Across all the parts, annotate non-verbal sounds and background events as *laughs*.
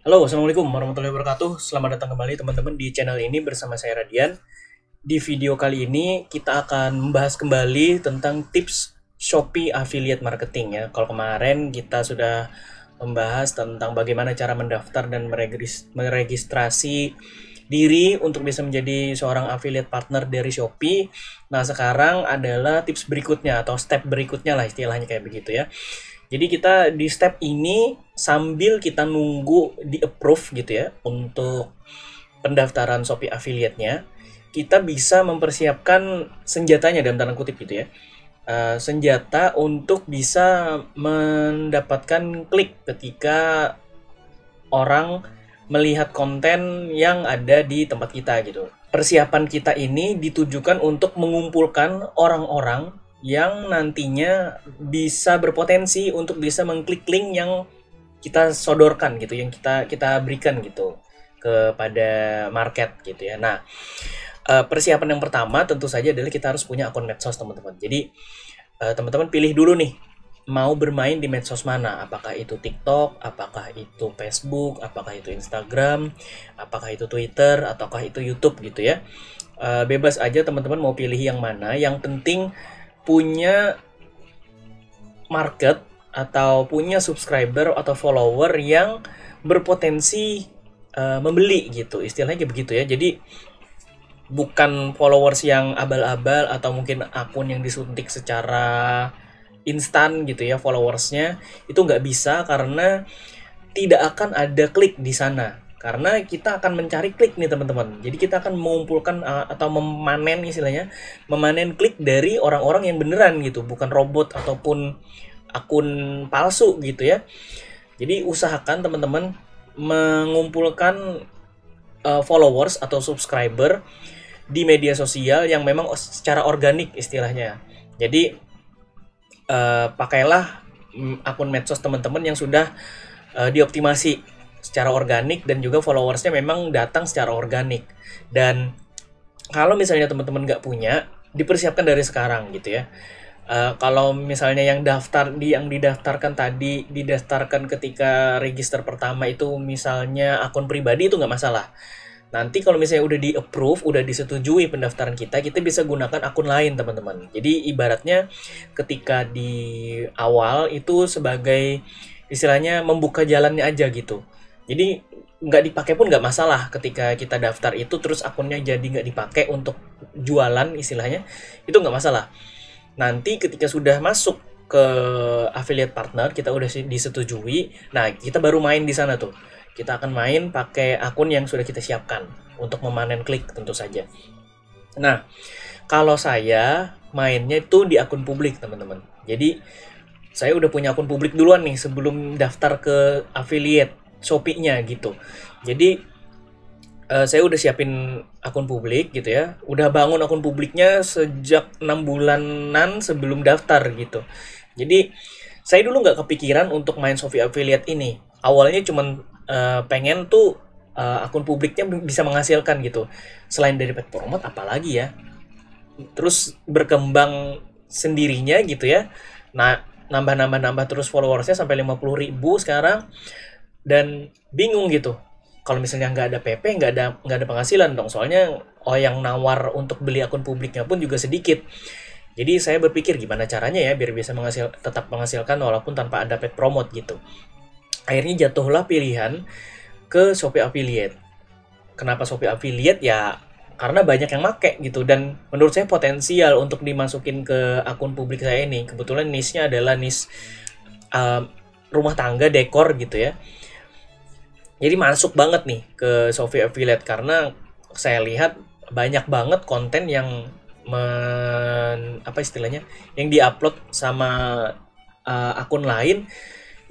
Halo, Assalamualaikum warahmatullahi wabarakatuh. Selamat datang kembali teman-teman di channel ini bersama saya Radian. Di video kali ini kita akan membahas kembali tentang tips Shopee Affiliate Marketing ya. Kalau kemarin kita sudah membahas tentang bagaimana cara mendaftar dan meregistrasi diri untuk bisa menjadi seorang affiliate partner dari Shopee. Nah, sekarang adalah tips berikutnya atau step berikutnya lah istilahnya kayak begitu ya. Jadi kita di step ini sambil kita nunggu di approve gitu ya untuk pendaftaran Shopee affiliate-nya, kita bisa mempersiapkan senjatanya dalam tanda kutip gitu ya. Uh, senjata untuk bisa mendapatkan klik ketika orang melihat konten yang ada di tempat kita gitu. Persiapan kita ini ditujukan untuk mengumpulkan orang-orang yang nantinya bisa berpotensi untuk bisa mengklik link yang kita sodorkan gitu, yang kita kita berikan gitu kepada market gitu ya. Nah, eh, persiapan yang pertama tentu saja adalah kita harus punya akun medsos teman-teman. Jadi eh, teman-teman pilih dulu nih mau bermain di medsos mana apakah itu TikTok apakah itu Facebook apakah itu Instagram apakah itu Twitter ataukah itu YouTube gitu ya uh, bebas aja teman-teman mau pilih yang mana yang penting punya market atau punya subscriber atau follower yang berpotensi uh, membeli gitu. Istilahnya kayak begitu ya. Jadi bukan followers yang abal-abal atau mungkin akun yang disuntik secara instan gitu ya followersnya itu nggak bisa karena tidak akan ada klik di sana karena kita akan mencari klik nih teman-teman. Jadi kita akan mengumpulkan uh, atau memanen istilahnya memanen klik dari orang-orang yang beneran gitu. Bukan robot ataupun akun palsu gitu ya. Jadi usahakan teman-teman mengumpulkan uh, followers atau subscriber di media sosial yang memang secara organik istilahnya. Jadi uh, pakailah mm, akun medsos teman-teman yang sudah uh, dioptimasi secara organik dan juga followersnya memang datang secara organik dan kalau misalnya teman-teman nggak punya dipersiapkan dari sekarang gitu ya uh, kalau misalnya yang daftar di yang didaftarkan tadi didaftarkan ketika register pertama itu misalnya akun pribadi itu nggak masalah Nanti kalau misalnya udah di approve, udah disetujui pendaftaran kita, kita bisa gunakan akun lain teman-teman. Jadi ibaratnya ketika di awal itu sebagai istilahnya membuka jalannya aja gitu. Jadi nggak dipakai pun nggak masalah ketika kita daftar itu terus akunnya jadi nggak dipakai untuk jualan istilahnya itu nggak masalah. Nanti ketika sudah masuk ke affiliate partner kita udah disetujui, nah kita baru main di sana tuh kita akan main pakai akun yang sudah kita siapkan untuk memanen klik tentu saja. Nah, kalau saya mainnya itu di akun publik, teman-teman. Jadi, saya udah punya akun publik duluan nih sebelum daftar ke affiliate Shopee-nya gitu. Jadi, uh, saya udah siapin akun publik gitu ya. Udah bangun akun publiknya sejak enam bulanan sebelum daftar gitu. Jadi, saya dulu nggak kepikiran untuk main Shopee affiliate ini. Awalnya cuman uh, pengen tuh uh, akun publiknya bisa menghasilkan gitu selain dari pet promote apalagi ya terus berkembang sendirinya gitu ya nah nambah nambah nambah terus followersnya sampai 50 ribu sekarang dan bingung gitu kalau misalnya nggak ada PP nggak ada nggak ada penghasilan dong soalnya oh yang nawar untuk beli akun publiknya pun juga sedikit jadi saya berpikir gimana caranya ya biar bisa menghasil tetap menghasilkan walaupun tanpa ada pet promote gitu akhirnya jatuhlah pilihan ke Shopee Affiliate. Kenapa Shopee Affiliate? Ya karena banyak yang make gitu dan menurut saya potensial untuk dimasukin ke akun publik saya ini. Kebetulan niche-nya adalah niche uh, rumah tangga dekor gitu ya. Jadi masuk banget nih ke Shopee Affiliate karena saya lihat banyak banget konten yang men, apa istilahnya yang diupload sama uh, akun lain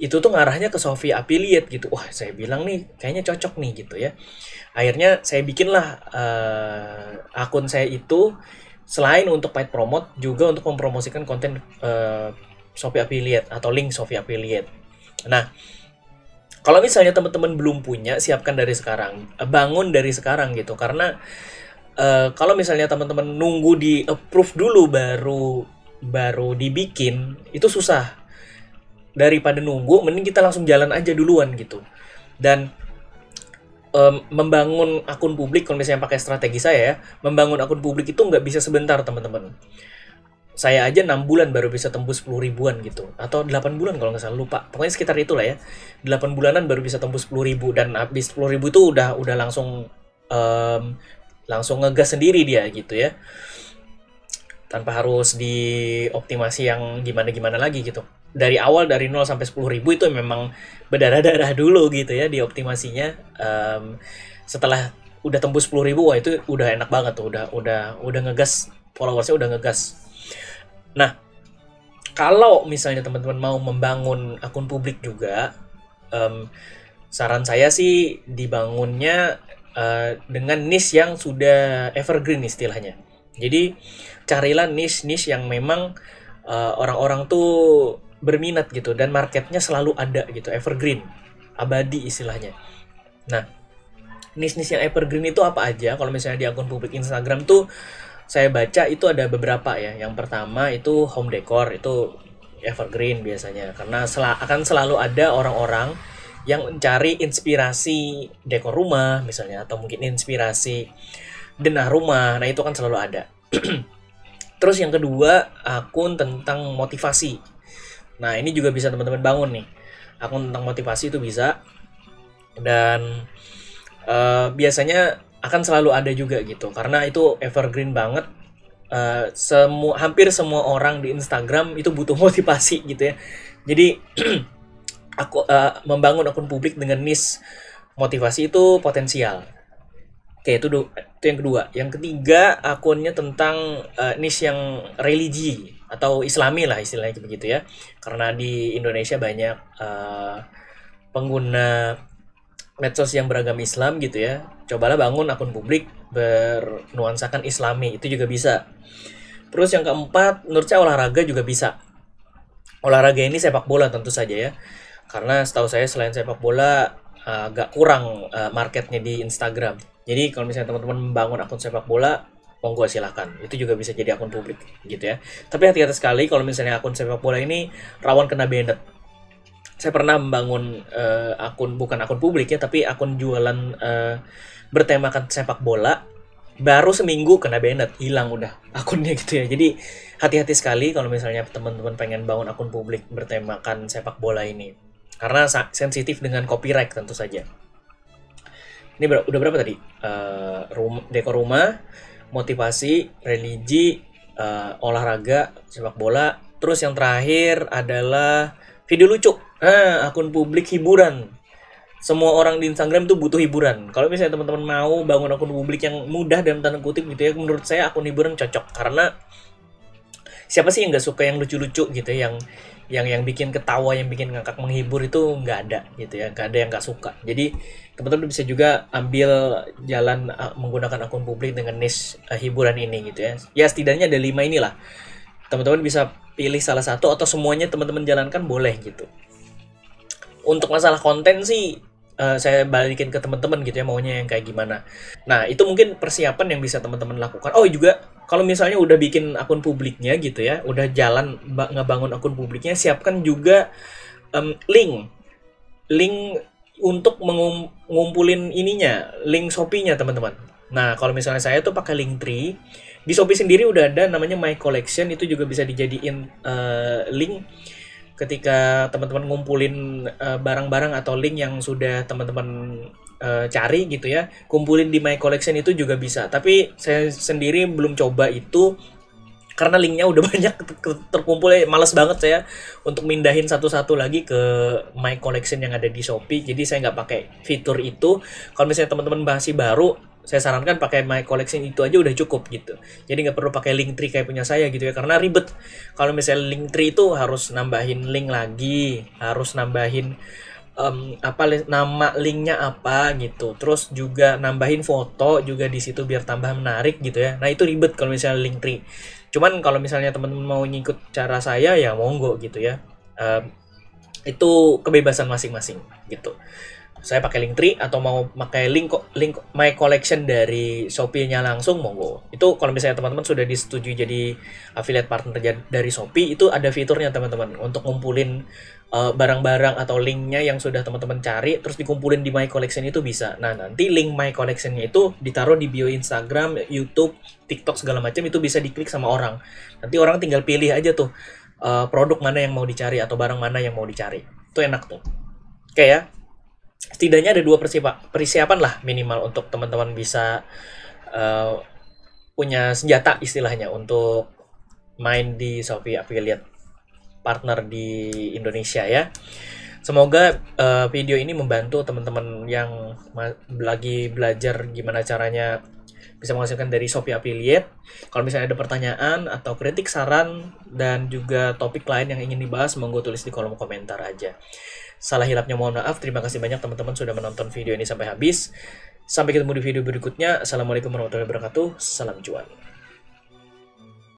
itu tuh ngarahnya ke Sophie affiliate gitu. Wah saya bilang nih kayaknya cocok nih gitu ya. Akhirnya saya bikinlah uh, akun saya itu. Selain untuk paid promote juga untuk mempromosikan konten uh, Shopee affiliate atau link Shopee affiliate. Nah kalau misalnya teman-teman belum punya siapkan dari sekarang. Bangun dari sekarang gitu karena uh, kalau misalnya teman-teman nunggu di approve dulu baru baru dibikin itu susah. Daripada nunggu mending kita langsung jalan aja duluan gitu. Dan um, membangun akun publik kalau misalnya pakai strategi saya ya membangun akun publik itu nggak bisa sebentar teman-teman saya aja enam bulan baru bisa tembus 10 ribuan gitu. Atau 8 bulan kalau nggak salah lupa. Pokoknya sekitar itulah ya. 8 bulanan baru bisa tembus 10 ribu. Dan habis 10 ribu itu udah udah langsung um, langsung ngegas sendiri dia gitu ya. Tanpa harus dioptimasi yang gimana-gimana lagi gitu. Dari awal dari 0 sampai 10 ribu itu memang berdarah-darah dulu gitu ya dioptimasinya. Um, setelah udah tembus 10 ribu wah itu udah enak banget tuh. Udah udah udah ngegas followersnya udah ngegas Nah, kalau misalnya teman-teman mau membangun akun publik juga, um, saran saya sih dibangunnya uh, dengan niche yang sudah evergreen istilahnya. Jadi carilah niche-niche yang memang uh, orang-orang tuh berminat gitu dan marketnya selalu ada gitu, evergreen, abadi istilahnya. Nah, niche-niche yang evergreen itu apa aja? Kalau misalnya di akun publik Instagram tuh saya baca itu ada beberapa ya. Yang pertama itu home decor itu evergreen biasanya karena sel akan selalu ada orang-orang yang mencari inspirasi dekor rumah misalnya atau mungkin inspirasi denah rumah. Nah, itu kan selalu ada. *clears throat* Terus yang kedua, akun tentang motivasi. Nah, ini juga bisa teman-teman bangun nih. Akun tentang motivasi itu bisa. Dan uh, biasanya akan selalu ada juga gitu. Karena itu evergreen banget. Uh, semua hampir semua orang di Instagram itu butuh *laughs* motivasi gitu ya. Jadi *clears throat* aku uh, membangun akun publik dengan niche motivasi itu potensial. Oke itu itu yang kedua. Yang ketiga akunnya tentang uh, niche yang religi atau islami lah istilahnya begitu ya. Karena di Indonesia banyak uh, pengguna medsos yang beragam Islam gitu ya, cobalah bangun akun publik bernuansakan Islami itu juga bisa. Terus yang keempat, menurut saya olahraga juga bisa. Olahraga ini sepak bola tentu saja ya, karena setahu saya selain sepak bola uh, agak kurang uh, marketnya di Instagram. Jadi kalau misalnya teman-teman membangun akun sepak bola, monggo silahkan. Itu juga bisa jadi akun publik gitu ya. Tapi hati-hati sekali kalau misalnya akun sepak bola ini rawan kena banned saya pernah membangun uh, akun bukan akun publik ya tapi akun jualan uh, bertemakan sepak bola baru seminggu kena banned hilang udah akunnya *laughs* gitu ya. Jadi hati-hati sekali kalau misalnya teman-teman pengen bangun akun publik bertemakan sepak bola ini. Karena sensitif dengan copyright tentu saja. Ini ber udah berapa tadi? Uh, rum dekor rumah motivasi religi uh, olahraga sepak bola. Terus yang terakhir adalah video lucu ah, akun publik hiburan semua orang di Instagram tuh butuh hiburan. Kalau misalnya teman-teman mau bangun akun publik yang mudah dan tanda kutip gitu ya, menurut saya akun hiburan cocok karena siapa sih yang nggak suka yang lucu-lucu gitu ya, yang yang yang bikin ketawa, yang bikin ngakak menghibur itu nggak ada gitu ya, nggak ada yang nggak suka. Jadi teman-teman bisa juga ambil jalan uh, menggunakan akun publik dengan niche uh, hiburan ini gitu ya. Ya setidaknya ada lima inilah. Teman-teman bisa pilih salah satu atau semuanya teman-teman jalankan boleh gitu untuk masalah konten sih uh, saya balikin ke teman-teman gitu ya maunya yang kayak gimana. Nah itu mungkin persiapan yang bisa teman-teman lakukan. Oh juga kalau misalnya udah bikin akun publiknya gitu ya, udah jalan ngebangun akun publiknya, siapkan juga um, link, link untuk mengumpulin ininya, link Shopee-nya teman-teman. Nah kalau misalnya saya tuh pakai link tree di Shopee sendiri udah ada namanya My Collection itu juga bisa dijadiin uh, link ketika teman-teman ngumpulin eh, barang-barang uh, atau link yang sudah teman-teman uh, cari gitu ya kumpulin di My Collection itu juga bisa. Tapi saya sendiri belum coba itu karena linknya udah *laughs* banyak terkumpul. Ya males banget saya untuk mindahin satu-satu lagi ke My Collection yang ada di Shopee. Jadi saya nggak pakai fitur itu. Kalau misalnya teman-teman masih baru saya sarankan pakai my collection itu aja udah cukup gitu. Jadi nggak perlu pakai link tree kayak punya saya gitu ya karena ribet. Kalau misalnya link tree itu harus nambahin link lagi harus nambahin um, apa nama linknya apa gitu. Terus juga nambahin foto juga di situ biar tambah menarik gitu ya. Nah itu ribet kalau misalnya link tree. Cuman kalau misalnya teman-teman mau ngikut cara saya ya monggo gitu ya. Um, itu kebebasan masing-masing gitu saya pakai link tree atau mau pakai link link my collection dari Shopee-nya langsung monggo. Itu kalau misalnya teman-teman sudah disetujui jadi affiliate partner dari Shopee itu ada fiturnya teman-teman untuk ngumpulin barang barang-barang atau linknya yang sudah teman-teman cari terus dikumpulin di my collection itu bisa. Nah, nanti link my collectionnya itu ditaruh di bio Instagram, YouTube, TikTok segala macam itu bisa diklik sama orang. Nanti orang tinggal pilih aja tuh uh, produk mana yang mau dicari atau barang mana yang mau dicari. Itu enak tuh. Oke ya setidaknya ada dua persiapan lah minimal untuk teman-teman bisa uh, punya senjata istilahnya untuk main di Shopee Affiliate Partner di Indonesia ya. Semoga uh, video ini membantu teman-teman yang lagi belajar gimana caranya bisa menghasilkan dari Shopee Affiliate. Kalau misalnya ada pertanyaan atau kritik, saran, dan juga topik lain yang ingin dibahas, monggo tulis di kolom komentar aja. Salah hilapnya mohon maaf. Terima kasih banyak teman-teman sudah menonton video ini sampai habis. Sampai ketemu di video berikutnya. Assalamualaikum warahmatullahi wabarakatuh. Salam cuan.